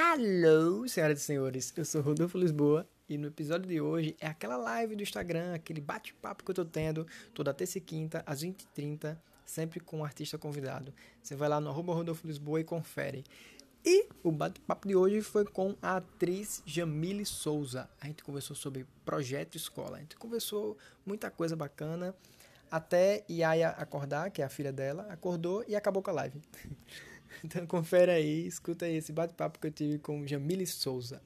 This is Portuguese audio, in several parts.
Hello, senhoras e senhores, eu sou Rodolfo Lisboa e no episódio de hoje é aquela live do Instagram, aquele bate-papo que eu tô tendo toda terça e quinta às 20h30, sempre com um artista convidado. Você vai lá no arroba Rodolfo Lisboa e confere. E o bate-papo de hoje foi com a atriz Jamile Souza. A gente conversou sobre projeto escola, a gente conversou muita coisa bacana, até Yaya acordar, que é a filha dela, acordou e acabou com a live. Então confere aí, escuta aí esse bate-papo que eu tive com Jamile Souza.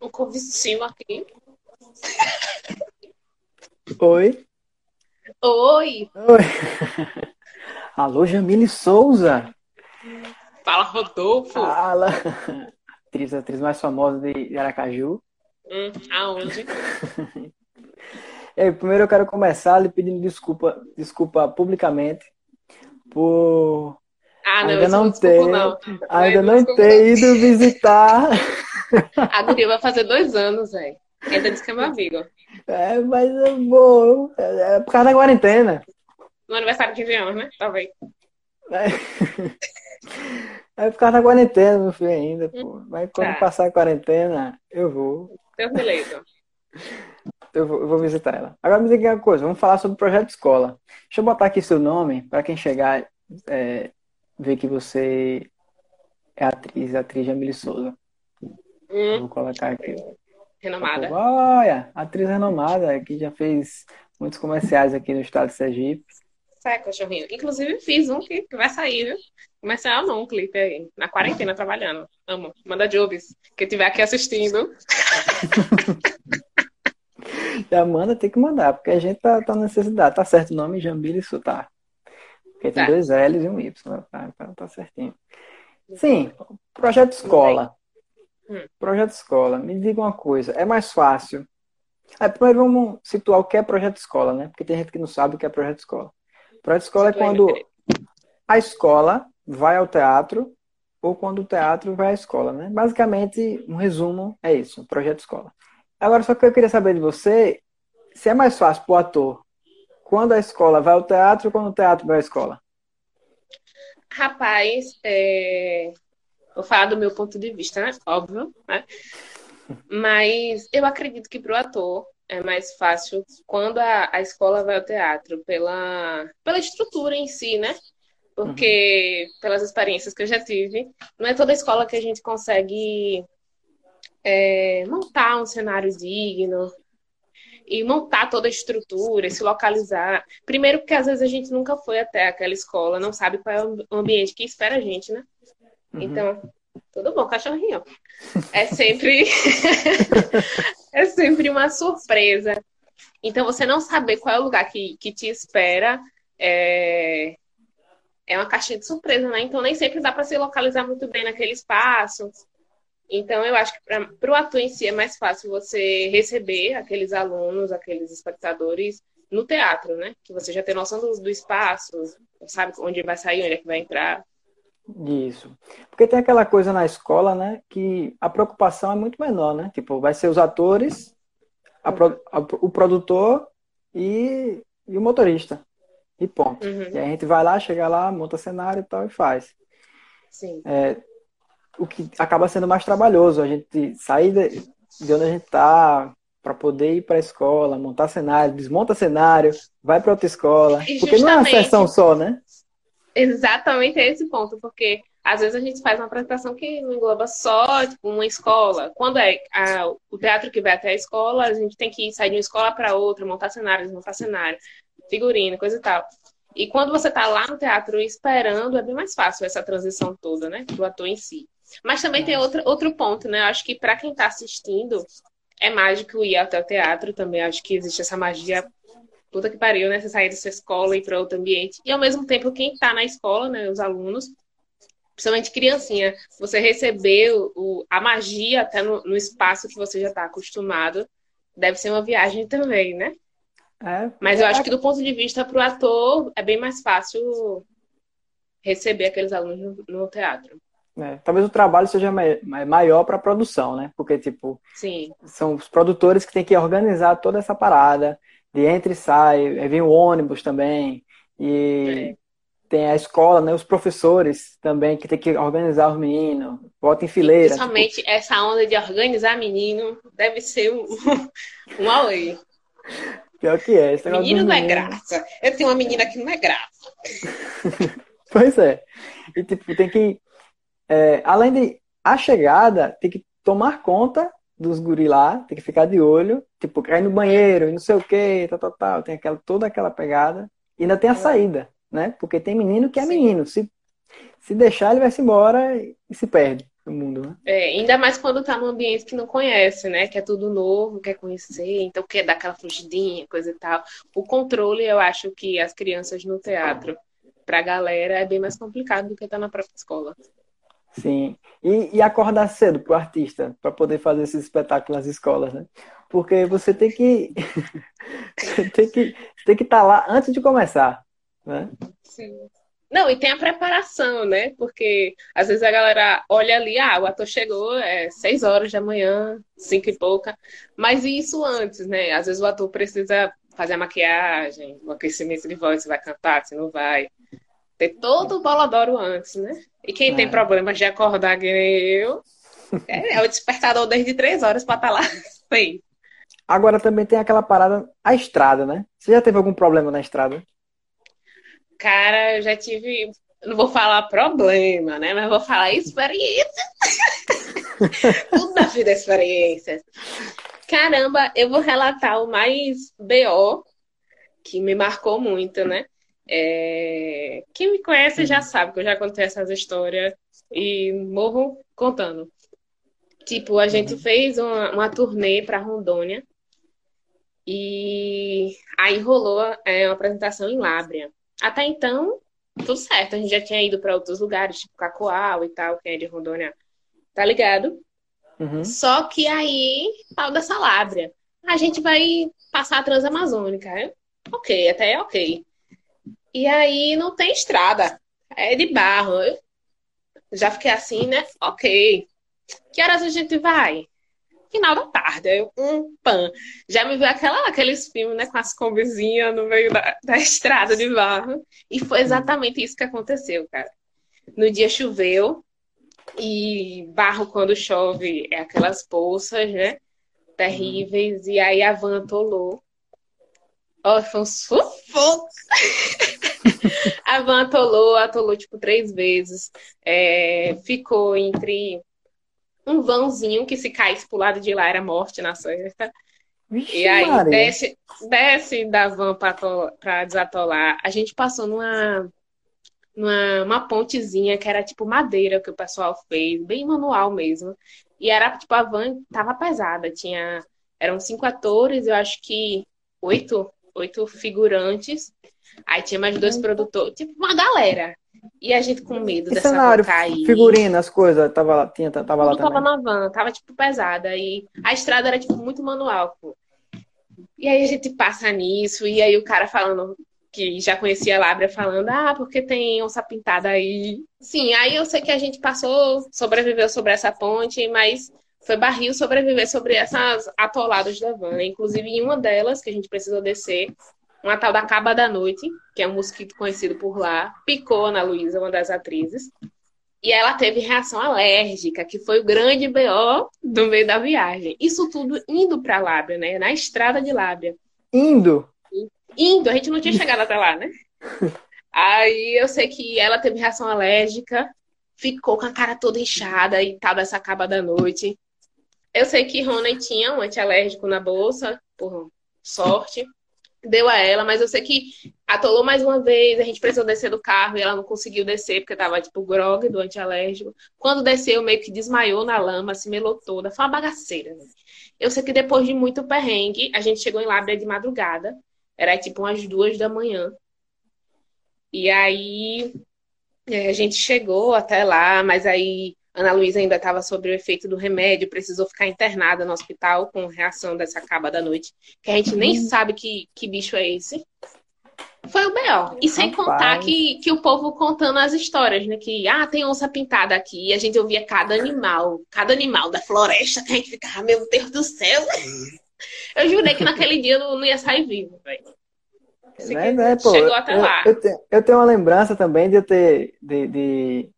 O convicinho aqui. Oi. Oi. Oi. Alô, Jamile Souza. Fala, Rodolfo. Fala atriz, a atriz mais famosa de Aracaju. Hum, aonde? aí, primeiro eu quero começar lhe pedindo desculpa, desculpa publicamente por ah, não, ainda não ter, não. ainda não, não ter ido visitar. A guria vai fazer dois anos, velho. Ainda disse que é meu amigo. É, mas é bom. É por causa da quarentena. No aniversário de 15 anos, né? Talvez. É. É por causa da quarentena, meu filho, ainda, pô. Mas quando tá. passar a quarentena, eu vou. Deus beleza. Eu vou, eu vou visitar ela. Agora me diga uma coisa, vamos falar sobre o projeto escola. Deixa eu botar aqui seu nome, para quem chegar é, ver que você é atriz, atriz Jamile Souza. Hum. Vou colocar aqui. Renomada. Olha, atriz renomada, que já fez muitos comerciais aqui no estado de Sergipe. Sai, cachorrinho. Inclusive, fiz um que vai sair, viu? Comercial não, um clipe aí. Na quarentena, trabalhando. Amo. Manda jobs. Quem estiver aqui assistindo. Já manda, tem que mandar, porque a gente tá, tá necessidade. Tá certo o nome, Jambila e tá. Porque tem tá. dois L's e um Y. Tá, tá, tá certinho. Sim, projeto escola. Hum. Projeto escola. Me diga uma coisa, é mais fácil. Aí, primeiro vamos situar o que é projeto escola, né? Porque tem gente que não sabe o que é projeto escola. Projeto escola é quando a escola vai ao teatro ou quando o teatro vai à escola, né? Basicamente, um resumo é isso, um projeto escola. Agora, só que eu queria saber de você, se é mais fácil para o ator quando a escola vai ao teatro ou quando o teatro vai à escola? Rapaz, é... vou falar do meu ponto de vista, né? Óbvio, né? Mas eu acredito que para o ator é mais fácil quando a, a escola vai ao teatro, pela, pela estrutura em si, né? Porque uhum. pelas experiências que eu já tive, não é toda escola que a gente consegue é, montar um cenário digno e montar toda a estrutura, se localizar. Primeiro, porque às vezes a gente nunca foi até aquela escola, não sabe qual é o ambiente que espera a gente, né? Uhum. Então, tudo bom, cachorrinho. É sempre é sempre uma surpresa. Então, você não saber qual é o lugar que, que te espera é, é uma caixinha de surpresa, né? Então nem sempre dá para se localizar muito bem naquele espaço. Então eu acho que para o ator em si é mais fácil você receber aqueles alunos, aqueles espectadores no teatro, né? Que você já tem noção do, do espaço, sabe onde vai sair, onde é que vai entrar. Isso. Porque tem aquela coisa na escola, né? Que a preocupação é muito menor, né? Tipo, vai ser os atores, a, a, o produtor e, e o motorista. E ponto. Uhum. E aí a gente vai lá, chega lá, monta cenário e tal e faz. Sim. É, o que acaba sendo mais trabalhoso, a gente sair de, de onde a gente está para poder ir para a escola, montar cenário, desmonta cenário, vai para outra escola. porque não é uma sessão só, né? Exatamente esse ponto, porque às vezes a gente faz uma apresentação que não engloba só tipo, uma escola. Quando é a, o teatro que vai até a escola, a gente tem que sair de uma escola para outra, montar cenário, desmontar cenário figurino, coisa e tal. E quando você está lá no teatro esperando, é bem mais fácil essa transição toda, né? Do ator em si. Mas também tem outro, outro ponto, né? Eu acho que para quem está assistindo, é mágico ir até o teatro também. Eu acho que existe essa magia puta que pariu, né? Você sair da sua escola e ir para outro ambiente. E ao mesmo tempo, quem está na escola, né? Os alunos, principalmente criancinha, você receber o, a magia até no, no espaço que você já está acostumado, deve ser uma viagem também, né? É, Mas eu é... acho que do ponto de vista para o ator é bem mais fácil receber aqueles alunos no, no, teatro. É, talvez o trabalho seja maior para a produção, né? Porque, tipo, Sim. são os produtores que têm que organizar toda essa parada, de entra e sai, aí vem o ônibus também, e é. tem a escola, né? Os professores também, que tem que organizar os meninos, bota em fileira. Principalmente tipo... essa onda de organizar menino deve ser um, um. Pior que é. Menino não é graça. Eu tenho uma menina que não é graça. pois é. E, tipo, tem que é, além de a chegada, tem que tomar conta dos guri lá, tem que ficar de olho, tipo, cair no banheiro e não sei o que, tal, tal, tal, tem aquela, toda aquela pegada. E ainda tem a é. saída, né? Porque tem menino que é Sim. menino. Se, se deixar, ele vai se embora e se perde no mundo, né? É, ainda mais quando tá num ambiente que não conhece, né? Que é tudo novo, quer conhecer, então quer dar aquela fugidinha, coisa e tal. O controle, eu acho que as crianças no teatro, pra galera, é bem mais complicado do que tá na própria escola. Sim. E, e acordar cedo para o artista, para poder fazer esses espetáculos nas escolas, né? Porque você tem que tem que tem que estar tá lá antes de começar, né? Sim. Não, e tem a preparação, né? Porque às vezes a galera olha ali, ah, o ator chegou, é seis horas da manhã, cinco e pouca. Mas e isso antes, né? Às vezes o ator precisa fazer a maquiagem, o aquecimento de voz, se vai cantar, se não vai ter todo o bolodoro antes, né? E quem é. tem problemas de acordar que eu, é, é, o despertador desde três horas para estar tá lá. Sim. Agora também tem aquela parada, a estrada, né? Você já teve algum problema na estrada? Cara, eu já tive, não vou falar problema, né? Mas vou falar experiência. Tudo na vida é experiência. Caramba, eu vou relatar o mais BO, que me marcou muito, né? É... Quem me conhece já uhum. sabe que eu já contei essas histórias e morro contando. Tipo, a gente uhum. fez uma, uma turnê para Rondônia e aí rolou é, uma apresentação em Lábria. Até então, tudo certo. A gente já tinha ido para outros lugares, tipo Cacoal e tal, quem é de Rondônia tá ligado. Uhum. Só que aí, tal dessa Lábria. A gente vai passar a Transamazônica. Né? Ok, até é ok. E aí não tem estrada. É de barro. Eu já fiquei assim, né? Ok. Que horas a gente vai? Final da tarde. Eu, um pan. Já me viu aquela, aqueles filmes, né? Com as combizinhas no meio da, da estrada de barro. E foi exatamente isso que aconteceu, cara. No dia choveu. E barro, quando chove, é aquelas poças, né? Terríveis. E aí a van atolou. Ó, foi um sufoco. a van atolou, atolou tipo três vezes. É, ficou entre um vãozinho que se caísse pro lado de lá era morte na certa. Vixe, e aí desce, desce da van para desatolar. A gente passou numa, numa uma pontezinha que era tipo madeira que o pessoal fez, bem manual mesmo. E era tipo a van tava pesada, tinha eram cinco atores, eu acho que oito oito figurantes. Aí tinha mais dois produtores, tipo uma galera. E a gente com medo e dessa cenário, van cair. Figurina, as coisas, tava lá, tinha, tava Tudo lá tava também. na van, tava tipo pesada. E a estrada era tipo muito manual, pô. E aí a gente passa nisso, e aí o cara falando que já conhecia a Lábria falando, ah, porque tem onça pintada aí. Sim, aí eu sei que a gente passou, sobreviveu sobre essa ponte, mas foi barril sobreviver sobre essas atoladas da van. Inclusive, em uma delas, que a gente precisou descer, uma tal da Caba da Noite, que é um mosquito conhecido por lá, picou Ana Luísa, uma das atrizes, e ela teve reação alérgica, que foi o grande BO do meio da viagem. Isso tudo indo para Lábia, né? Na estrada de Lábia. Indo? Indo, a gente não tinha chegado até lá, né? Aí eu sei que ela teve reação alérgica, ficou com a cara toda inchada e tal dessa caba da noite. Eu sei que Rony tinha um antialérgico na bolsa, por sorte. Deu a ela, mas eu sei que atolou mais uma vez, a gente precisou descer do carro e ela não conseguiu descer, porque tava tipo grog do antialérgico. Quando desceu, meio que desmaiou na lama, se melou toda. Foi uma bagaceira. Né? Eu sei que depois de muito perrengue, a gente chegou em Lábrea de madrugada. Era tipo umas duas da manhã. E aí é, a gente chegou até lá, mas aí Ana Luísa ainda estava sob o efeito do remédio, precisou ficar internada no hospital com reação dessa caba da noite, que a gente nem uhum. sabe que, que bicho é esse. Foi o melhor. E sem Rapaz. contar que, que o povo contando as histórias, né? Que, ah, tem onça pintada aqui. E a gente ouvia cada animal, cada animal da floresta. Que a gente ficava, meu Deus do céu. Eu jurei que naquele dia eu não ia sair vivo, velho. Né, né, pô, chegou até eu, lá. Eu, tenho, eu tenho uma lembrança também de eu ter de, de,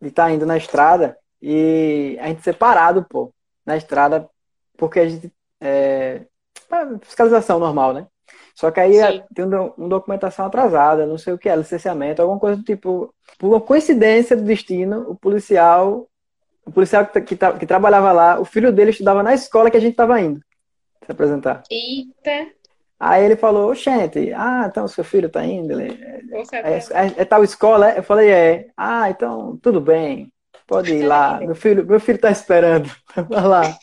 de estar tá indo na estrada e a gente separado, pô, na estrada, porque a gente é, fiscalização normal, né? Só que aí Sim. tem uma documentação atrasada, não sei o que é, licenciamento, alguma coisa do tipo. Por uma coincidência do destino, o policial, o policial que, que, que trabalhava lá, o filho dele estudava na escola que a gente estava indo se apresentar. Eita! Aí ele falou, gente, ah, então seu filho tá indo, ele, é, é, é, é, tal escola? Eu falei, é. Ah, então tudo bem. Pode ir lá. Meu filho, meu filho tá esperando. Vai lá.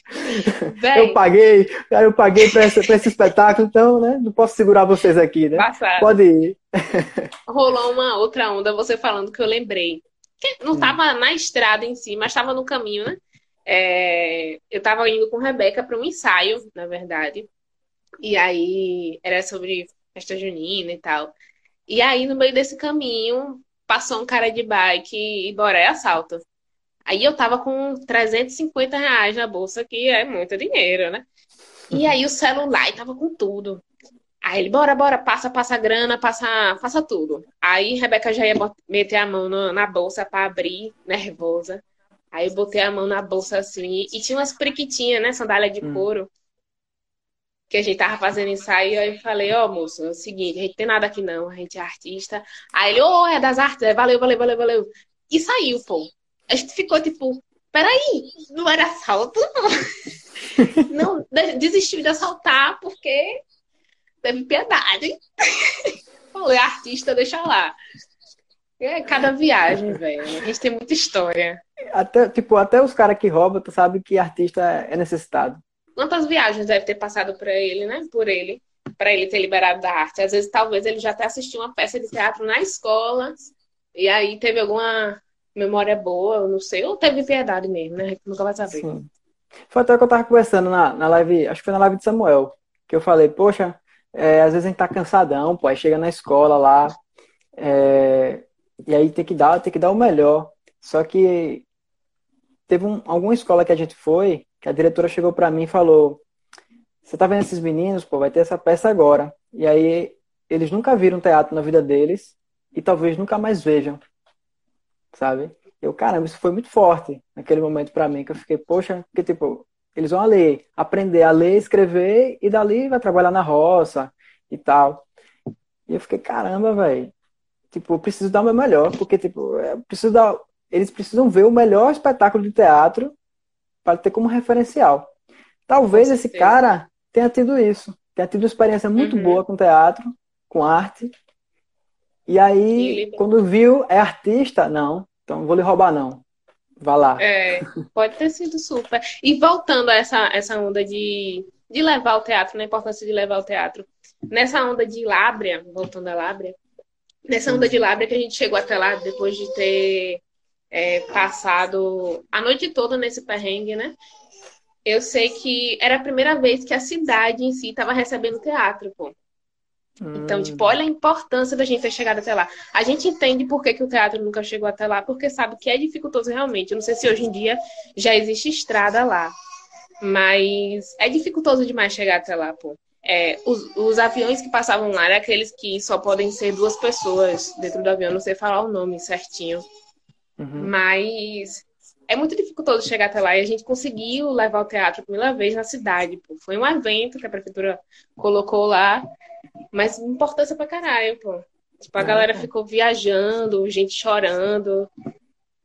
Eu paguei, eu paguei para esse, esse espetáculo, então, né? Não posso segurar vocês aqui, né? Passado. Pode ir. Rolou uma outra onda, você falando que eu lembrei. Não estava na estrada em si, mas estava no caminho, né? É, eu estava indo com Rebeca para um ensaio, na verdade. E aí era sobre festa junina e tal. E aí, no meio desse caminho, passou um cara de bike e bora é assalto. Aí eu tava com 350 reais na bolsa, que é muito dinheiro, né? E aí o celular tava com tudo. Aí ele, bora, bora, passa, passa grana, passa, passa tudo. Aí Rebeca já ia meter a mão no, na bolsa para abrir, nervosa. Aí eu botei a mão na bolsa assim, e tinha umas priquitinhas, né, sandália de hum. couro. Hum. Que a gente tava fazendo ensaio, aí eu falei, ó, oh, moço, é o seguinte, a gente tem nada aqui não, a gente é artista. Aí ele, ô, oh, é das artes, valeu, valeu, valeu, valeu. E saiu, pô a gente ficou tipo, peraí, não era assalto? Não, desistiu de assaltar porque teve piedade. Falei, artista, deixa lá. É cada viagem, velho. A gente tem muita história. Até, tipo, até os caras que roubam, tu sabe que artista é necessitado. Quantas viagens deve ter passado para ele, né? Por ele, para ele ter liberado da arte. Às vezes, talvez ele já até assistiu uma peça de teatro na escola e aí teve alguma memória boa, eu não sei, ou teve piedade mesmo, né? Nunca vai saber. Sim. Foi até que eu tava conversando na, na live, acho que foi na live de Samuel, que eu falei, poxa, é, às vezes a gente tá cansadão, pô, aí chega na escola lá, é, e aí tem que dar, tem que dar o melhor. Só que teve um, alguma escola que a gente foi, que a diretora chegou para mim e falou: Você tá vendo esses meninos, pô, vai ter essa peça agora. E aí eles nunca viram teatro na vida deles e talvez nunca mais vejam sabe? Eu, caramba, isso foi muito forte naquele momento para mim, que eu fiquei, poxa, porque tipo, eles vão ler, aprender a ler, escrever e dali vai trabalhar na roça e tal. E eu fiquei, caramba, velho. Tipo, eu preciso dar o meu melhor, porque tipo, eu preciso dar, eles precisam ver o melhor espetáculo de teatro para ter como referencial. Talvez esse cara tenha tido isso, tenha tido uma experiência muito uhum. boa com teatro, com arte, e aí, quando viu, é artista? Não, então vou lhe roubar, não. Vá lá. É, pode ter sido super. E voltando a essa, essa onda de, de levar o teatro, na importância de levar o teatro. Nessa onda de Lábria, voltando a Lábria, nessa onda de Lábria que a gente chegou até lá depois de ter é, passado a noite toda nesse perrengue, né? Eu sei que era a primeira vez que a cidade em si estava recebendo teatro, pô. Então, tipo, olha a importância da gente ter chegado até lá. A gente entende por que, que o teatro nunca chegou até lá, porque sabe que é dificultoso realmente. Eu não sei se hoje em dia já existe estrada lá, mas é dificultoso demais chegar até lá, pô. É, os, os, aviões que passavam lá eram aqueles que só podem ser duas pessoas dentro do avião, não sei falar o nome certinho. Uhum. Mas é muito dificultoso chegar até lá e a gente conseguiu levar o teatro a primeira vez na cidade. Pô. Foi um evento que a prefeitura colocou lá mas importância pra caralho, pô. Tipo, a é, galera ficou viajando, gente chorando.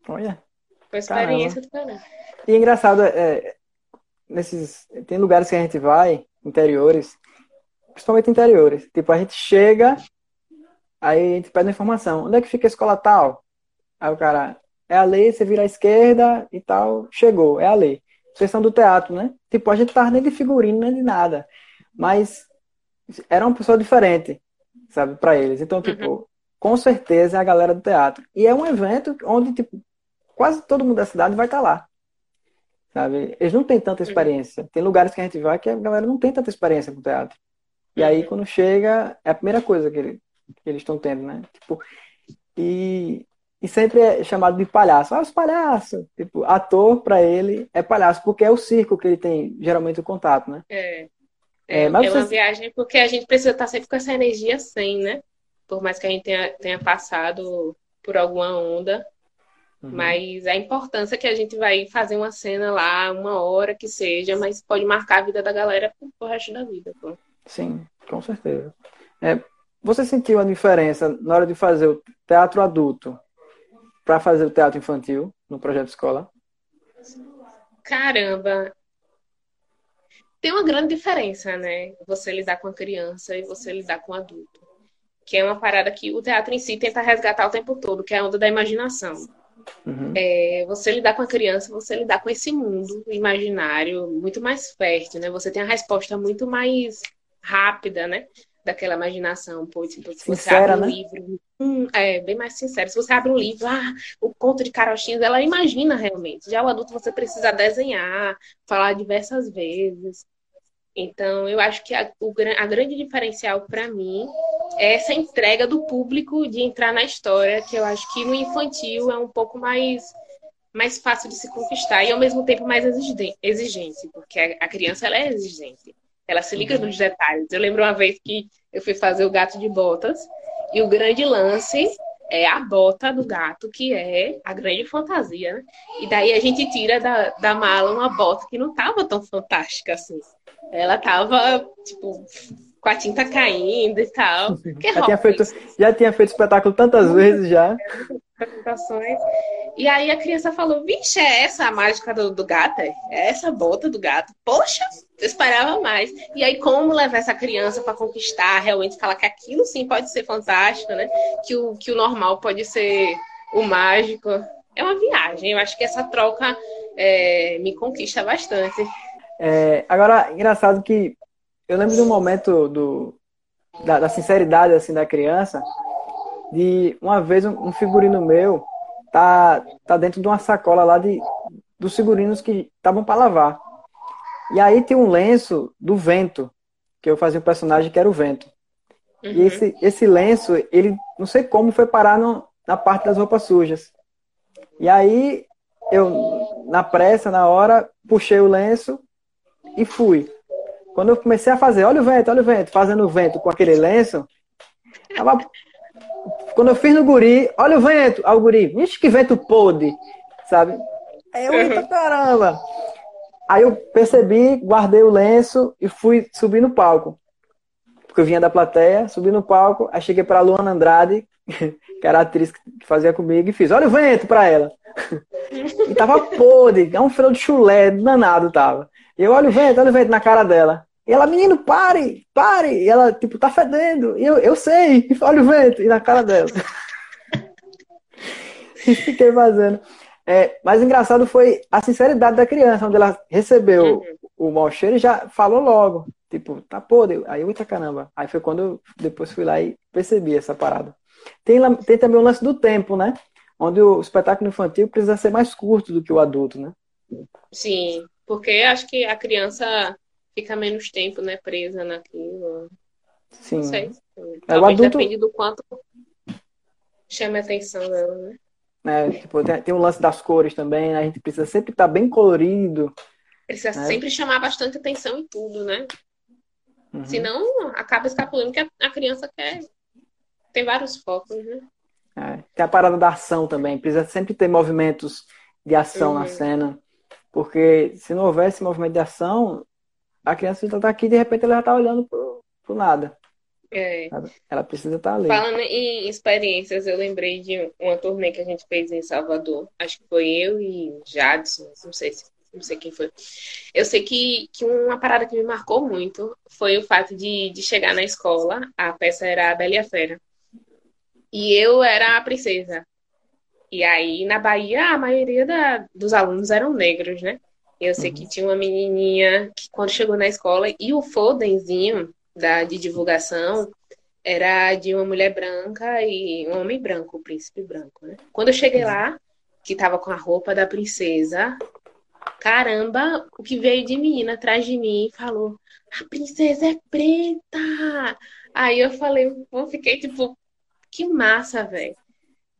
Olha. Foi experiência do caralho. E é engraçado, é, nesses. Tem lugares que a gente vai, interiores, principalmente interiores. Tipo, a gente chega, aí a gente pede informação. Onde é que fica a escola tal? Aí o cara, é a lei, você vira à esquerda e tal, chegou, é a lei. Vocês são do teatro, né? Tipo, a gente tava nem de figurino, nem de nada. Mas era uma pessoa diferente, sabe, para eles. Então, tipo, uhum. com certeza é a galera do teatro. E é um evento onde, tipo, quase todo mundo da cidade vai estar tá lá. Sabe? Eles não têm tanta uhum. experiência. Tem lugares que a gente vai que a galera não tem tanta experiência com teatro. E aí, uhum. quando chega, é a primeira coisa que, ele, que eles estão tendo, né? Tipo, e, e sempre é chamado de palhaço. Ah, os palhaços! Tipo, ator, para ele, é palhaço, porque é o circo que ele tem geralmente o contato, né? É. É, é, mas é uma viagem porque a gente precisa estar sempre com essa energia sem, né? Por mais que a gente tenha, tenha passado por alguma onda. Uhum. Mas a importância que a gente vai fazer uma cena lá, uma hora que seja, mas pode marcar a vida da galera pro, pro resto da vida. Pô. Sim, com certeza. É, você sentiu a diferença na hora de fazer o teatro adulto para fazer o teatro infantil no projeto escola? Caramba! Tem uma grande diferença, né? Você lidar com a criança e você lidar com o adulto. Que é uma parada que o teatro em si tenta resgatar o tempo todo, que é a onda da imaginação. Uhum. É, você lidar com a criança, você lidar com esse mundo imaginário muito mais fértil, né? Você tem a resposta muito mais rápida, né? Daquela imaginação, pô, tipo, se você abre um né? livro, hum, é bem mais sincero. Se você abre um livro, ah, o conto de carochinhas, ela imagina realmente. Já o adulto você precisa desenhar, falar diversas vezes. Então, eu acho que a, o, a grande diferencial para mim é essa entrega do público de entrar na história, que eu acho que no infantil é um pouco mais mais fácil de se conquistar e ao mesmo tempo mais exigente, porque a criança ela é exigente. Ela se liga uhum. nos detalhes. Eu lembro uma vez que eu fui fazer o gato de botas e o grande lance é a bota do gato, que é a grande fantasia, né? E daí a gente tira da, da mala uma bota que não tava tão fantástica assim. Ela tava, tipo, com a tinta caindo e tal. Que já, tinha feito, já tinha feito espetáculo tantas vezes já. Apresentações. E aí a criança falou: Vixe, é essa a mágica do, do gato? É essa bota do gato? Poxa, eu esperava mais. E aí, como levar essa criança para conquistar, realmente falar que aquilo sim pode ser fantástico, né? Que o, que o normal pode ser o mágico. É uma viagem. Eu acho que essa troca é, me conquista bastante. É, agora, engraçado que eu lembro de um momento do, da, da, sinceridade assim da criança, de uma vez um, figurino meu tá, tá dentro de uma sacola lá de, dos figurinos que estavam para lavar. E aí tem um lenço do vento, que eu fazia um personagem que era o vento. Uhum. E esse, esse lenço, ele não sei como foi parar no, na parte das roupas sujas. E aí eu, na pressa, na hora, puxei o lenço e fui. Quando eu comecei a fazer, olha o vento, olha o vento, fazendo o vento com aquele lenço, tava... quando eu fiz no guri, olha o vento, ao guri, vixe que vento podre, sabe? Aí eu, eita caramba! Aí eu percebi, guardei o lenço e fui subir no palco. Porque eu vinha da plateia, subi no palco, aí cheguei para Luana Andrade, que era a atriz que fazia comigo, e fiz, olha o vento para ela. e tava podre, é um freio de chulé, danado tava. E eu olho o vento, olho o vento na cara dela. E ela, menino, pare, pare. E ela, tipo, tá fedendo. E eu, eu sei. E olha o vento. E na cara dela. e fiquei fazendo. É, mas engraçado foi a sinceridade da criança, onde ela recebeu uhum. o mau cheiro e já falou logo. Tipo, tá podre. Aí, eita caramba. Aí foi quando eu depois fui lá e percebi essa parada. Tem, tem também o lance do tempo, né? Onde o espetáculo infantil precisa ser mais curto do que o adulto, né? Sim. Porque acho que a criança fica menos tempo, né, presa naquilo. Sim. Não sei. É, Talvez adulto... depende do quanto chame a atenção dela, né? É, tipo, tem, tem o lance das cores também, né? A gente precisa sempre estar tá bem colorido. Precisa né? sempre chamar bastante atenção em tudo, né? Uhum. Senão acaba escapulando que a, criança quer. Tem vários focos, né? É, tem a parada da ação também. Precisa sempre ter movimentos de ação uhum. na cena. Porque se não houvesse movimento de ação, a criança está aqui e de repente ela já está olhando pro, pro nada. É. Ela precisa estar tá ali. Falando em experiências, eu lembrei de uma turnê que a gente fez em Salvador. Acho que foi eu e Jadson, não sei se não sei quem foi. Eu sei que, que uma parada que me marcou muito foi o fato de, de chegar na escola. A peça era a Bela e a Fera. E eu era a princesa. E aí, na Bahia, a maioria da, dos alunos eram negros, né? Eu sei que uhum. tinha uma menininha que, quando chegou na escola, e o foldenzinho da, de divulgação era de uma mulher branca e um homem branco, o príncipe branco, né? Quando eu cheguei lá, que tava com a roupa da princesa, caramba, o que veio de menina atrás de mim falou: a princesa é preta! Aí eu falei, eu fiquei tipo, que massa, velho.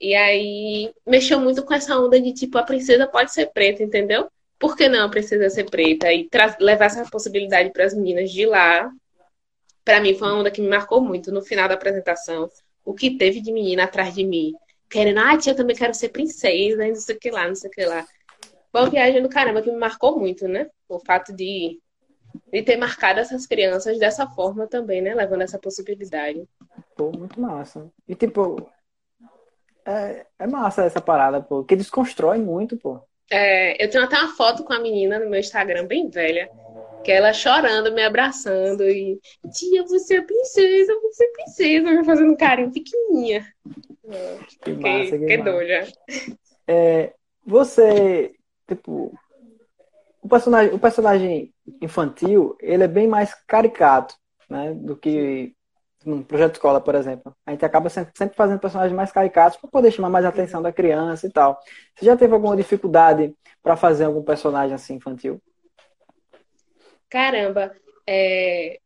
E aí mexeu muito com essa onda de tipo, a princesa pode ser preta, entendeu? Por que não a princesa ser preta? E levar essa possibilidade para as meninas de lá. Para mim foi uma onda que me marcou muito no final da apresentação. O que teve de menina atrás de mim, querendo, ah, tia, eu também quero ser princesa, não sei o que lá, não sei o que lá. Uma viagem do caramba que me marcou muito, né? O fato de de ter marcado essas crianças dessa forma também, né? Levando essa possibilidade. Pô, muito massa. E tipo, é, é massa essa parada, pô, que desconstrói muito, pô. É, eu tenho até uma foto com a menina no meu Instagram, bem velha, que ela chorando, me abraçando e tia, você é princesa, você é princesa, me fazendo um carinho pequenininha. Que massa, que, que doida. É, você, tipo, o personagem, o personagem infantil, ele é bem mais caricato, né, do que no projeto escola, por exemplo. A gente acaba sempre fazendo personagens mais caricatos para poder chamar mais a atenção da criança e tal. Você já teve alguma dificuldade para fazer algum personagem assim infantil? Caramba, é...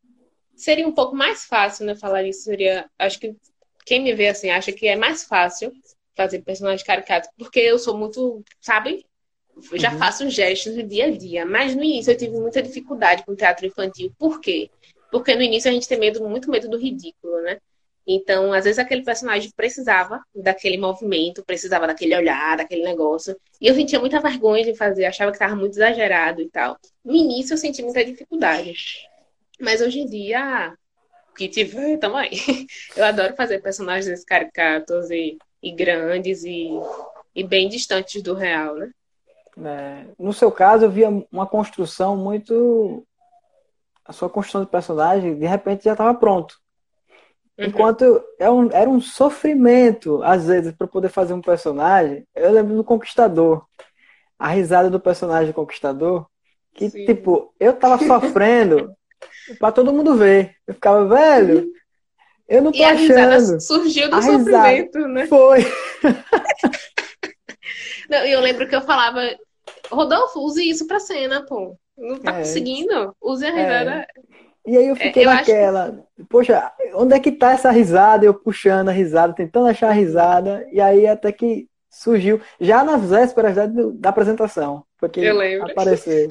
seria um pouco mais fácil, né, falar isso. Seria, acho que quem me vê assim acha que é mais fácil fazer personagem caricato, porque eu sou muito, sabe, eu já uhum. faço gestos no dia a dia. Mas no início eu tive muita dificuldade com teatro infantil. Por quê? Porque no início a gente tem medo, muito medo do ridículo, né? Então, às vezes aquele personagem precisava daquele movimento, precisava daquele olhar, daquele negócio. E eu sentia muita vergonha de fazer, achava que estava muito exagerado e tal. No início eu senti muita dificuldade. Mas hoje em dia, que tiver também. Eu adoro fazer personagens caricatos e, e grandes e, e bem distantes do real, né? É, no seu caso, eu via uma construção muito. A sua construção de personagem, de repente, já estava pronto. Uhum. Enquanto era um, era um sofrimento, às vezes, para poder fazer um personagem. Eu lembro do Conquistador. A risada do personagem Conquistador. Que, Sim. tipo, eu tava sofrendo para todo mundo ver. Eu ficava, velho, eu não tô e achando. surgiu do a sofrimento, né? Foi. Não, eu lembro que eu falava, Rodolfo, use isso pra cena, pô. Não tá é. conseguindo? Use a é. risada. É. E aí eu fiquei é, eu naquela, que... poxa, onde é que tá essa risada? Eu puxando a risada, tentando achar a risada, e aí até que surgiu, já nas vésperas da, da apresentação, porque eu lembro. apareceu.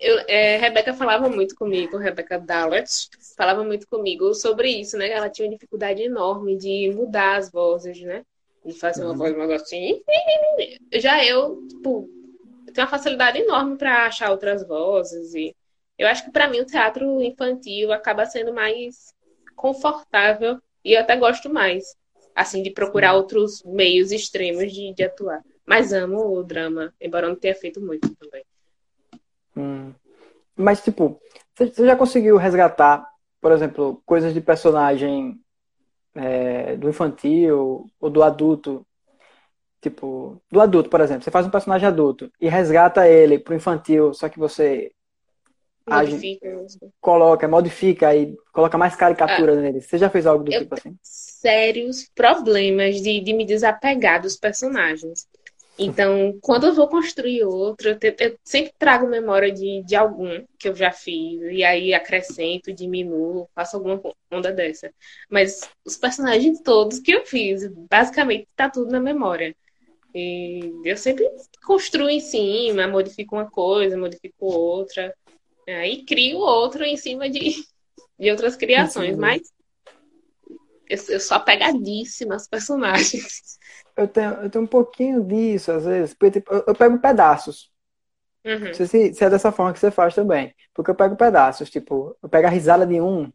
Eu, é, Rebeca falava muito comigo, Rebeca Dallert, falava muito comigo sobre isso, né? Ela tinha uma dificuldade enorme de mudar as vozes, né? de fazer uma uhum. voz mais assim. Já eu, tipo, tenho uma facilidade enorme para achar outras vozes e eu acho que para mim o teatro infantil acaba sendo mais confortável e eu até gosto mais, assim, de procurar outros meios extremos de, de atuar. Mas amo o drama, embora eu não tenha feito muito também. Hum. Mas, tipo, você já conseguiu resgatar, por exemplo, coisas de personagem é, do infantil ou do adulto. Tipo, do adulto, por exemplo. Você faz um personagem adulto e resgata ele pro infantil, só que você modifica, age, coloca, modifica e coloca mais caricatura ah, nele. Você já fez algo do tipo assim? Sérios problemas de, de me desapegar dos personagens. Então, quando eu vou construir outro, eu, te, eu, sempre trago memória de, de algum que eu já fiz, e aí acrescento, diminuo, faço alguma onda dessa. Mas os personagens todos que eu fiz, basicamente tá tudo na memória. E eu sempre construo em cima, modifico uma coisa, modifico outra, aí crio outro em cima de, de outras criações, mas eu, eu sou apegadíssima aos personagens eu tenho, eu tenho um pouquinho disso, às vezes, porque tipo, eu, eu, pego pedaços. Uhum. Não sei se, se, é dessa forma que você faz também. Porque eu pego pedaços, tipo, eu pego a risada de um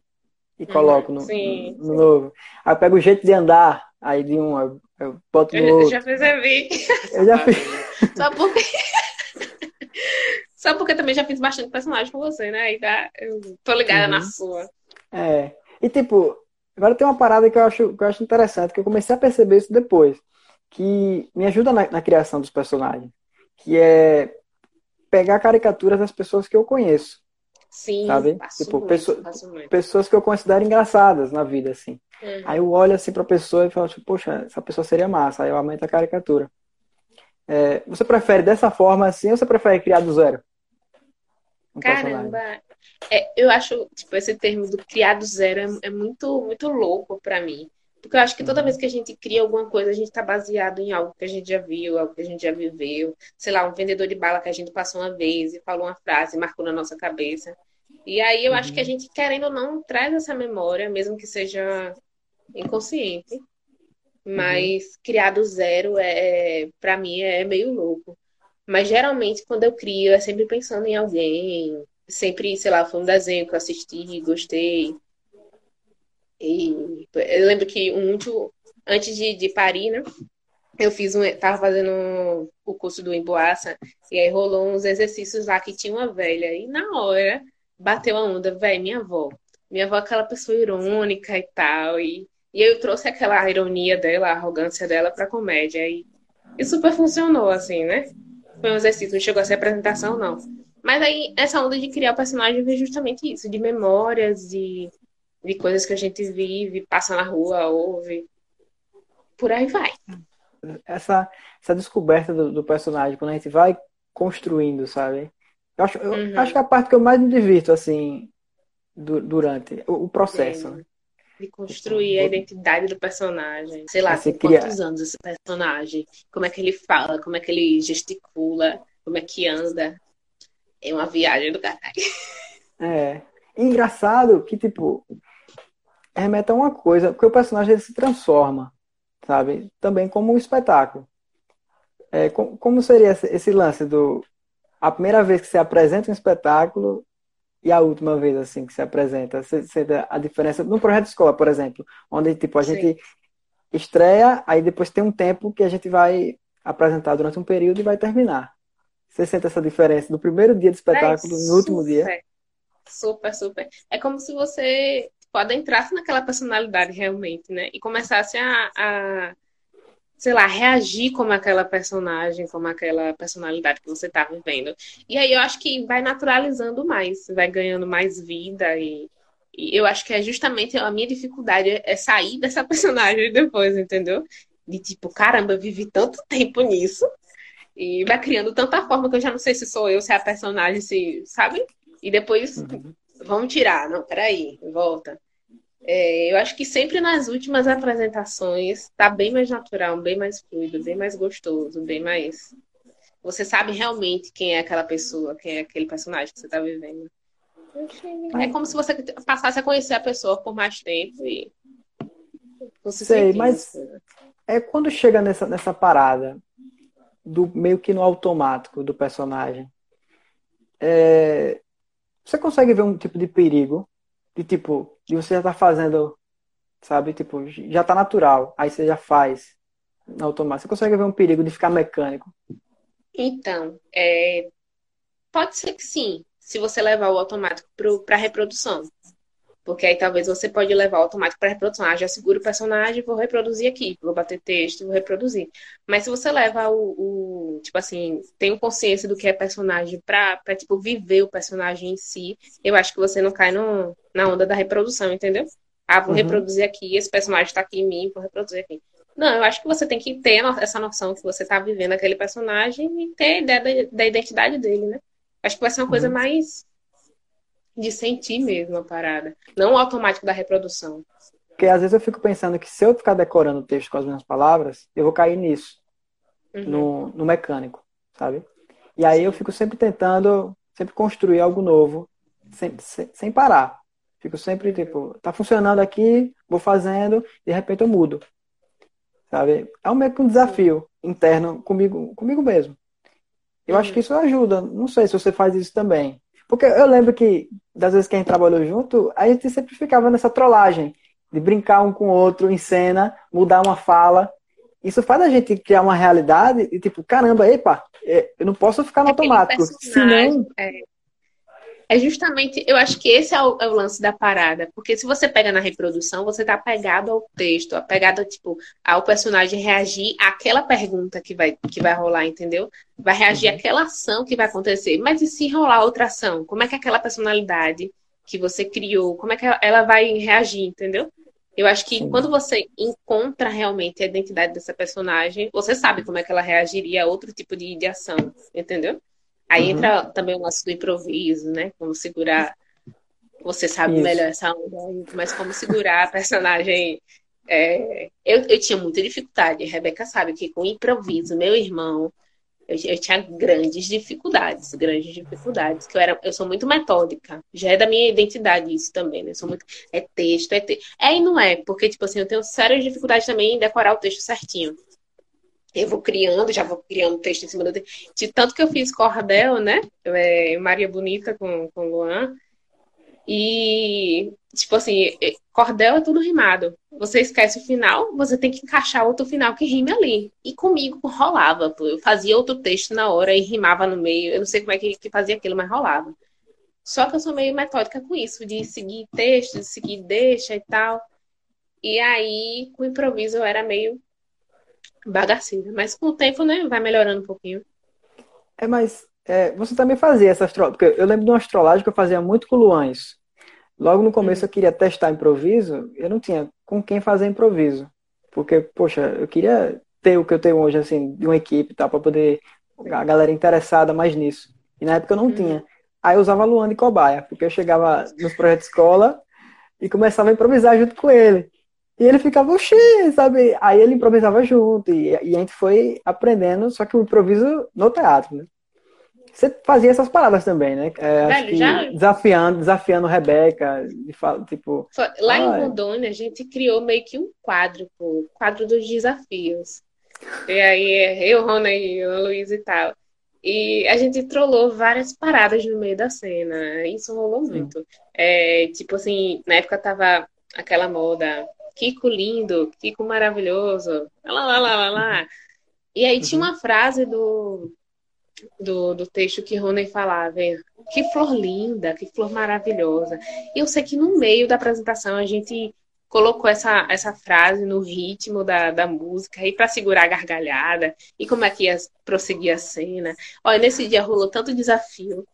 e coloco uhum, no, no, no, novo. Aí eu pego o jeito de andar, aí de um, eu, eu boto no eu, já percebi. Eu já fiz. Só porque. Só porque também já fiz bastante personagem com você, né? Aí tá, eu tô ligada uhum. na sua. É. E tipo, agora tem uma parada que eu acho, que eu acho interessante, que eu comecei a perceber isso depois que me ajuda na, na criação dos personagens, que é pegar caricaturas das pessoas que eu conheço. Sim, sabe? Tipo, muito, pessoa, pessoas que eu considero engraçadas na vida, assim. Uhum. Aí eu olho assim pra pessoa e falo, tipo, poxa, essa pessoa seria massa. Aí eu aumento a caricatura. É, você prefere dessa forma assim ou você prefere criar do zero? Um Caramba, é, eu acho, tipo, esse termo do criar do zero é, é muito, muito louco para mim. Porque eu acho que toda vez que a gente cria alguma coisa, a gente está baseado em algo que a gente já viu, algo que a gente já viveu. Sei lá, um vendedor de bala que a gente passou uma vez e falou uma frase, marcou na nossa cabeça. E aí eu uhum. acho que a uhum. gente, querendo ou não, traz essa memória, mesmo que seja inconsciente. Mas uhum. criar do zero, é, para mim, é meio louco. Mas geralmente, quando eu crio, é sempre pensando em alguém. Sempre, sei lá, foi um desenho que eu assisti, gostei. E eu lembro que um muito antes de, de parir, né? Eu fiz um, tava fazendo o curso do Emboaça e aí rolou uns exercícios lá que tinha uma velha e na hora bateu a onda, velho, minha avó. Minha avó é aquela pessoa irônica e tal e, e eu trouxe aquela ironia dela, a arrogância dela pra comédia e, e super funcionou assim, né? Foi um exercício, não chegou a ser apresentação não. Mas aí essa onda de criar o personagem veio justamente isso, de memórias e de coisas que a gente vive, passa na rua, ouve. Por aí vai. Essa, essa descoberta do, do personagem, quando a gente vai construindo, sabe? Eu acho, eu uhum. acho que é a parte que eu mais me divirto, assim, do, durante o, o processo. Né? De construir a identidade do personagem. Sei lá, tem cria... quantos anos esse personagem, como é que ele fala, como é que ele gesticula, como é que anda. É uma viagem do caralho. É. Engraçado que, tipo, remete a uma coisa, porque o personagem ele se transforma, sabe? Também como um espetáculo. É, como, como seria esse, esse, lance do a primeira vez que você apresenta um espetáculo e a última vez assim que se apresenta? Você, a diferença no projeto de escola, por exemplo, onde tipo a Sim. gente estreia, aí depois tem um tempo que a gente vai apresentar durante um período e vai terminar. Você sente essa diferença do primeiro dia de espetáculo é, no último dia? Super, super. É como se você tipo, adentrasse naquela personalidade realmente, né? E começasse a, a, sei lá, reagir como aquela personagem, como aquela personalidade que você tá vivendo. E aí eu acho que vai naturalizando mais, vai ganhando mais vida e, e eu acho que é justamente a minha dificuldade é sair dessa personagem depois, entendeu? De tipo, caramba, eu vivi tanto tempo nisso. E vai criando tanta forma que eu já não sei se sou eu, se é a personagem, se, sabe? E depois uhum. vamos tirar, não, peraí, volta. É, eu acho que sempre nas últimas apresentações tá bem mais natural, bem mais fluido, bem mais gostoso, bem mais. Você sabe realmente quem é aquela pessoa, quem é aquele personagem que você tá vivendo. É como se você passasse a conhecer a pessoa por mais tempo e. Sei, mas é quando chega nessa, nessa parada do meio que no automático do personagem. É, você consegue ver um tipo de perigo de tipo, de você já tá fazendo, sabe? Tipo, já tá natural. Aí você já faz na automático. Você consegue ver um perigo de ficar mecânico? Então, é... pode ser que sim, se você levar o automático para reprodução. Porque aí talvez você pode levar o automático para reprodução. Ah, já seguro o personagem, vou reproduzir aqui, vou bater texto, vou reproduzir. Mas se você leva o, o tipo assim, tem consciência do que é personagem para tipo viver o personagem em si, eu acho que você não cai no, na onda da reprodução, entendeu? Ah, vou uhum. reproduzir aqui, esse personagem está aqui em mim, vou reproduzir aqui. Não, eu acho que você tem que ter essa noção que você está vivendo aquele personagem e ter a ideia da, da identidade dele, né? Acho que vai ser uma coisa uhum. mais de sentir mesmo a parada, não o automático da reprodução. Porque às vezes eu fico pensando que se eu ficar decorando o texto com as minhas palavras, eu vou cair nisso, uhum. no, no mecânico, sabe? E aí eu fico sempre tentando, sempre construir algo novo, sem, sem, sem parar. Fico sempre, tipo, tá funcionando aqui, vou fazendo, de repente eu mudo. Sabe? É um meio que um desafio interno comigo, comigo mesmo. Eu acho que isso ajuda. Não sei se você faz isso também. Porque eu lembro que, das vezes que a gente trabalhou junto, a gente sempre ficava nessa trollagem de brincar um com o outro em cena, mudar uma fala. Isso faz a gente criar uma realidade e tipo, caramba, epa, é, eu não posso ficar no automático. Senão. É é justamente, eu acho que esse é o, é o, lance da parada. Porque se você pega na reprodução, você tá apegado ao texto, apegado, tipo, ao personagem reagir àquela pergunta que vai, que vai rolar, entendeu? Vai reagir uhum. àquela ação que vai acontecer. Mas e se rolar outra ação? Como é que aquela personalidade que você criou, como é que ela vai reagir, entendeu? Eu acho que Sim. quando você encontra realmente a identidade dessa personagem, você sabe como é que ela reagiria a outro tipo de, de ação, entendeu? Aí uhum. entra também o lance do improviso, né? Como segurar. Você sabe Isso. melhor essa onda, mas como segurar a personagem É, eu, eu tinha muita dificuldade. A Rebeca sabe que com improviso, meu irmão, eu, eu, tinha grandes dificuldades, grandes dificuldades, que eu era, eu sou muito metódica. Já é da minha identidade isso também, né? Eu sou muito é texto, é texto. É e não é, porque tipo assim, eu tenho sérias dificuldades também em decorar o texto certinho. Eu vou criando, já vou criando texto em cima do. De tanto que eu fiz cordel, né? É, Maria Bonita com, com Luan. E, tipo assim, cordel é tudo rimado. Você esquece o final, você tem que encaixar outro final que rime ali. E comigo rolava. Eu fazia outro texto na hora e rimava no meio. Eu não sei como é que, que fazia aquilo, mas rolava. Só que eu sou meio metódica com isso, de seguir texto, de seguir deixa e tal. E aí, com improviso, eu era meio bagaceira. Mas com o tempo, né, vai melhorando um pouquinho. É, mas é, você também fazia essa astrologia. Porque eu lembro de uma astrolagem que eu fazia muito com o. Logo no começo uhum. eu queria testar improviso, eu não tinha com quem fazer improviso. Porque, poxa, eu queria ter o que eu tenho hoje, assim, de uma equipe e tal, para poder. A galera interessada mais nisso. E na época eu não uhum. tinha. Aí eu usava Luan de cobaia, porque eu chegava nos projetos de escola e começava a improvisar junto com ele. E ele ficava, oxi, sabe? Aí ele improvisava junto. E, e, a gente foi aprendendo, só que o improviso no teatro, né? Você fazia essas paradas também, né? É, Velho, já... Desafiando, desafiando Rebeca, de fala, tipo. Lá em Rondônia, a gente criou meio que um quadro, pô, quadro dos desafios. E aí, eu, Rona e o Luiz e tal. E a gente trollou várias paradas no meio da cena. Isso rolou muito. É, tipo assim, na época tava aquela moda Kiko lindo, Kiko maravilhoso, lá, lá, lá, lá, lá. E aí tinha uma frase do, do, do texto que Rony falava, que flor linda, que flor maravilhosa. E eu sei que no meio da apresentação a gente colocou essa, essa frase no ritmo da, da música aí para segurar a gargalhada e como é que ia prosseguir a cena. Olha, nesse dia rolou tanto desafio.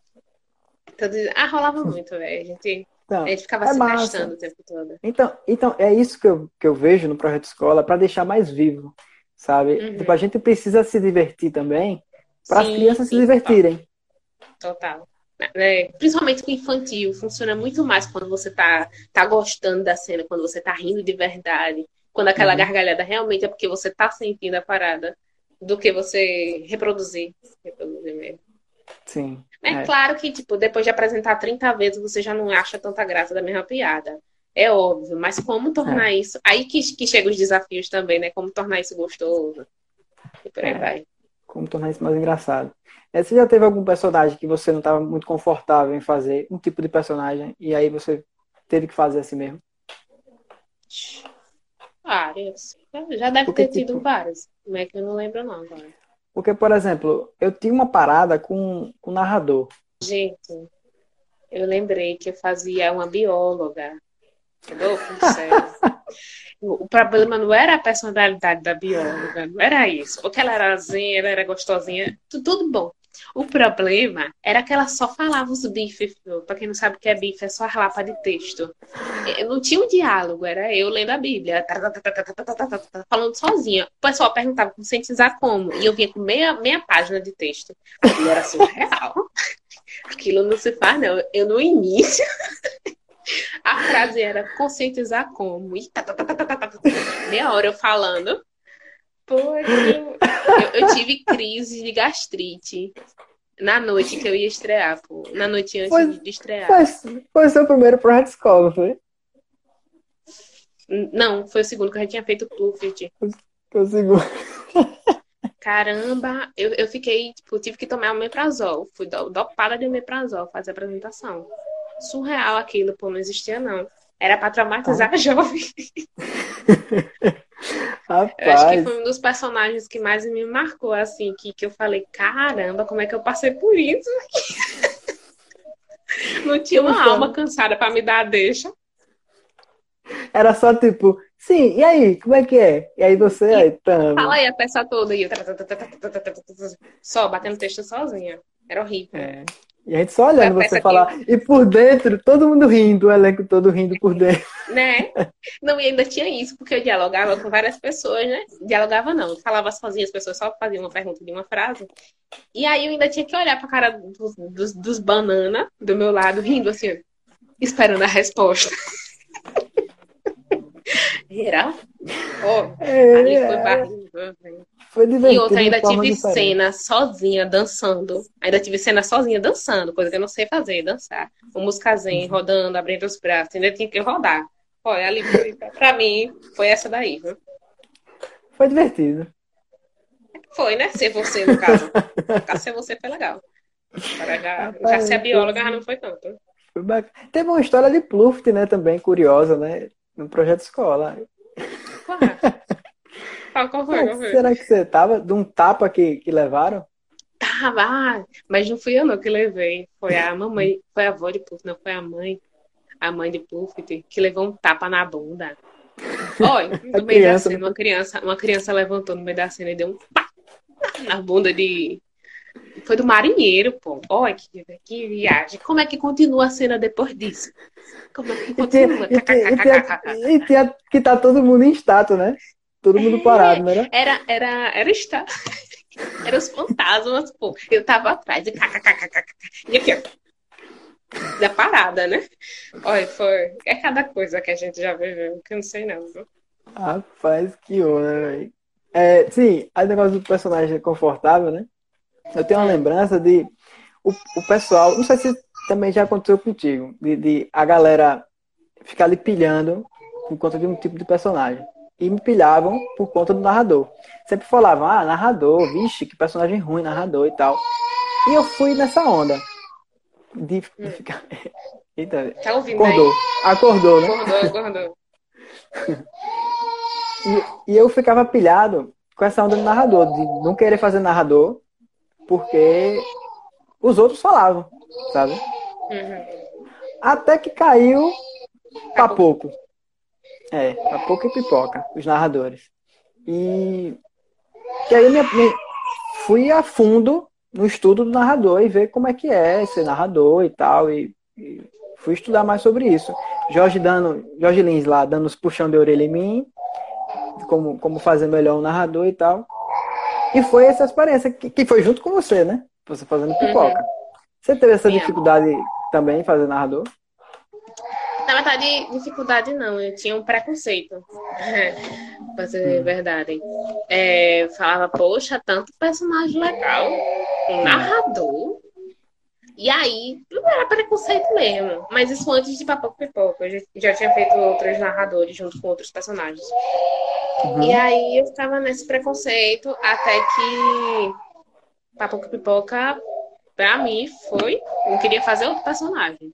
Tanto... Ah, rolava muito, velho. A gente, então, gente ficava é se gastando o tempo todo. Então, então, é isso que eu, que eu vejo no projeto escola para deixar mais vivo, sabe? Uhum. Tipo, a gente precisa se divertir também para as crianças sim, se divertirem. Total. É, principalmente com infantil, funciona muito mais quando você tá, tá gostando da cena, quando você tá rindo de verdade, quando aquela uhum. gargalhada realmente é porque você tá sentindo a parada, do que você reproduzir. Reproduzir mesmo. Sim. É, é, claro que, tipo, depois de apresentar 30 vezes, você já não acha tanta graça da mesma piada. É óbvio, mas como tornar é. isso. Aí que, que chegam os desafios também, né? Como tornar isso gostoso. E por aí é. vai como tornar isso mais engraçado. É, você já teve algum personagem que você não estava muito confortável em fazer, um tipo de personagem, e aí você teve que fazer assim mesmo? Vários. Já deve Porque, ter tido tipo, vários. Como é que eu não lembro não agora. Porque, por exemplo, eu tinha uma parada com o narrador. Gente, eu lembrei que eu fazia uma bióloga. O problema não era a personalidade da bióloga, não era isso. Ou que ela era zen, ela era gostosinha, tudo bom. O problema era que ela só falava os bifes. Para quem não sabe o que é bife, é só a lapa de texto. Não tinha um diálogo, era eu lendo a Bíblia, falando sozinha. O pessoal perguntava conscientizar como, e eu vinha com meia, meia página de texto. E era surreal. Aquilo não se faz, não. Eu, no início, a frase era conscientizar como. E tá, tá, tá, tá, tá, tá, meia hora eu falando. Eu, eu tive crise de gastrite na noite que eu ia estrear, pô. Na noite antes foi, de estrear. Foi, foi seu primeiro projeto de escola, foi? Não, foi o segundo que eu já tinha feito o Pluffit. Foi o segundo. Caramba, eu, eu fiquei, tipo, tive que tomar o meprazol. Fui dopada de meprazol fazer a apresentação surreal aquilo, pô, não existia não. Era para traumatizar ah. jovem. Rapaz. Eu acho que foi um dos personagens que mais me marcou, assim, que, que eu falei, caramba, como é que eu passei por isso? Não tinha uma alma cansada para me dar a deixa. Era só tipo, sim, e aí, como é que é? E aí você aí, tamo. Fala aí a peça toda, e eu... só batendo texto sozinha. Era horrível. É. E a gente só olhando você falar. Que... E por dentro, todo mundo rindo, o elenco todo rindo por dentro. Né? Não, e ainda tinha isso, porque eu dialogava com várias pessoas, né? Dialogava não, falava sozinha, as pessoas só faziam uma pergunta de uma frase. E aí eu ainda tinha que olhar pra cara dos, dos, dos banana do meu lado, rindo assim, esperando a resposta. Era Oh, é, ali foi barriga. Foi divertido. E outra, ainda tive diferente. cena sozinha dançando. Ainda tive cena sozinha dançando, coisa que eu não sei fazer, dançar. O musicazinho uhum. rodando, abrindo os braços, ainda tinha que rodar. Olha, ali pra mim, foi essa daí, viu? Foi divertido. Foi, né? Ser você, no caso. ser você foi legal. já, Rapaz, já ser a bióloga já não foi tanto. Foi Teve uma história de Pluft, né, também, curiosa, né? No projeto escola. Qual, qual foi, qual foi? Será que você tava de um tapa que, que levaram? Tava, mas não fui eu não que levei. Foi a mamãe, foi a avó de Pluft, não foi a mãe. A mãe de Pluft, que levou um tapa na bunda. Olha, no meio criança, da cena, uma criança, uma criança levantou no meio da cena e deu um pá na bunda de. Foi do marinheiro, pô. Olha que, que viagem. Como é que continua a cena depois disso? Como é que continua? E tinha, e e tinha que tá todo mundo em estátua, né? Todo mundo é, parado, né? Era, era, era estátua. Eram os fantasmas, pô. Eu tava atrás e E aqui, ó. Da parada, né? Olha, foi. É cada coisa que a gente já viveu, que eu não sei não, viu? Rapaz, que onda, velho. É, sim, aí o negócio do personagem é confortável, né? Eu tenho uma lembrança de o, o pessoal, não sei se também já aconteceu contigo, de, de a galera ficar ali pilhando por conta de um tipo de personagem. E me pilhavam por conta do narrador. Sempre falavam, ah, narrador, vixe, que personagem ruim, narrador e tal. E eu fui nessa onda. De, de hum. ficar. Eita, tá ouvindo acordou. Aí? Acordou, né? Acordou, acordou. E, e eu ficava pilhado com essa onda do narrador, de não querer fazer narrador, porque os outros falavam, sabe? Uhum. Até que caiu pra pouco. É, pra pouco e pipoca, os narradores. E, e aí me, me, fui a fundo no estudo do narrador e ver como é que é ser narrador e tal. E, e fui estudar mais sobre isso. Jorge dando, Jorge Lins lá dando os puxão de orelha em mim, como, como fazer melhor um narrador e tal. E foi essa experiência que, que foi junto com você, né? Você fazendo pipoca. Uhum. Você teve essa dificuldade também em fazer narrador? Na verdade, dificuldade não, eu tinha um preconceito, pra ser hum. verdade. É, falava, poxa, tanto personagem legal, um narrador. E aí, não era preconceito mesmo. Mas isso antes de Papoca Pipoca. Eu já, já tinha feito outros narradores junto com outros personagens. Uhum. E aí eu ficava nesse preconceito até que Papoca Pipoca, pra mim, foi. Eu queria fazer outro personagem.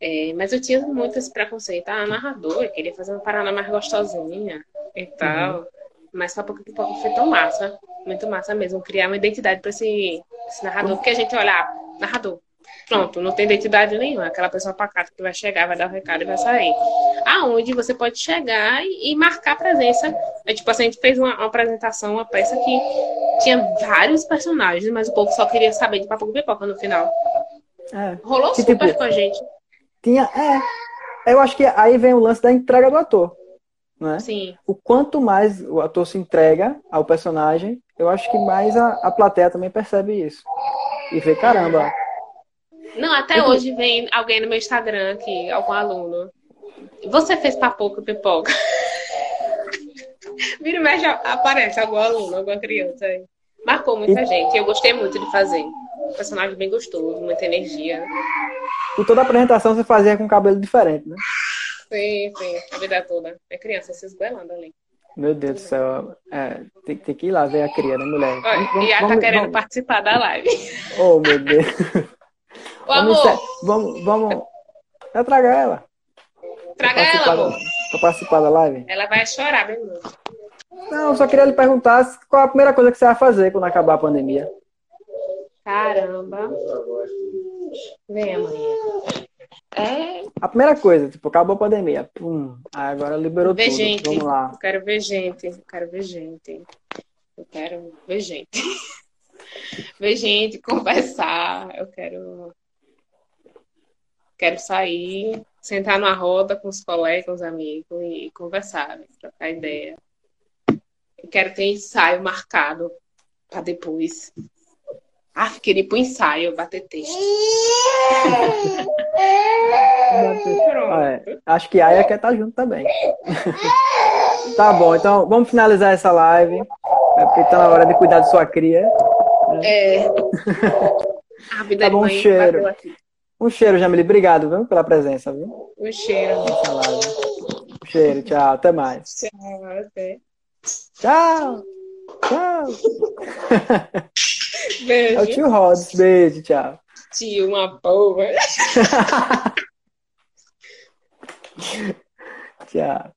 É, mas eu tinha muito esse preconceito. Ah, narrador, eu queria fazer uma parada mais gostosinha e tal. Uhum. Mas Papoca Pipoca foi tão massa. Muito massa mesmo. Criar uma identidade para esse, esse narrador. Porque a gente olha, narrador. Pronto, não tem identidade nenhuma. Aquela pessoa pacata que vai chegar, vai dar o recado e vai sair. Aonde você pode chegar e, marcar presença. É, tipo assim, a gente fez uma, uma, apresentação, uma peça que tinha vários personagens, mas o povo só queria saber de papo pipoca no final. É. Rolou que, super tipo, com a gente. Tinha, é. Eu acho que aí vem o lance da entrega do ator. Né? Sim. O quanto mais o ator se entrega ao personagem, eu acho que mais a, a plateia também percebe isso e ver, caramba. Não, até eu... hoje vem alguém no meu Instagram aqui, algum aluno. Você fez papoca pipoca? Vira e mexe, aparece algum aluno, alguma criança aí. Marcou muita e... gente. Eu gostei muito de fazer. Um personagem bem gostoso, muita energia. E toda a apresentação você fazia com cabelo diferente, né? Sim, sim. A vida toda. É criança se esgoelando ali. Meu Deus do céu. É, tem, tem, que ir lá ver a criança, né, mulher? Olha, vamos, e tá querendo vamos... participar da live. Oh, meu Deus. Ô, vamos, amor. Vamos, vamos. Eu trago ela. Traga ela, amor. Da, pra participar da live. Ela vai chorar, meu irmão. Não, só queria lhe perguntar qual a primeira coisa que você vai fazer quando acabar a pandemia. Caramba. Vem amanhã. É. A primeira coisa, tipo, acabou a pandemia. Pum. agora liberou ver tudo. Gente. Vamos lá. Eu quero ver gente. Eu quero ver gente. Eu quero ver gente. ver gente, conversar. Eu quero. Quero sair, sentar numa roda com os colegas, com os amigos e conversar, né? trocar ideia. Eu quero ter ensaio marcado para depois. Ah, queria ir pro ensaio, bater texto. é. Acho que a Aya quer estar tá junto também. Tá bom, então vamos finalizar essa live. É porque tá na hora de cuidar de sua cria. Né? É. A vida tá bom, um cheiro. Um cheiro, Jamile. Obrigado, viu, pela presença, viu? Um cheiro. Um cheiro, tchau. Até mais. Tchau, até. Tchau. Tchau. Beijo. É o tio Rods. Beijo, tchau. Tio, uma porra. tchau.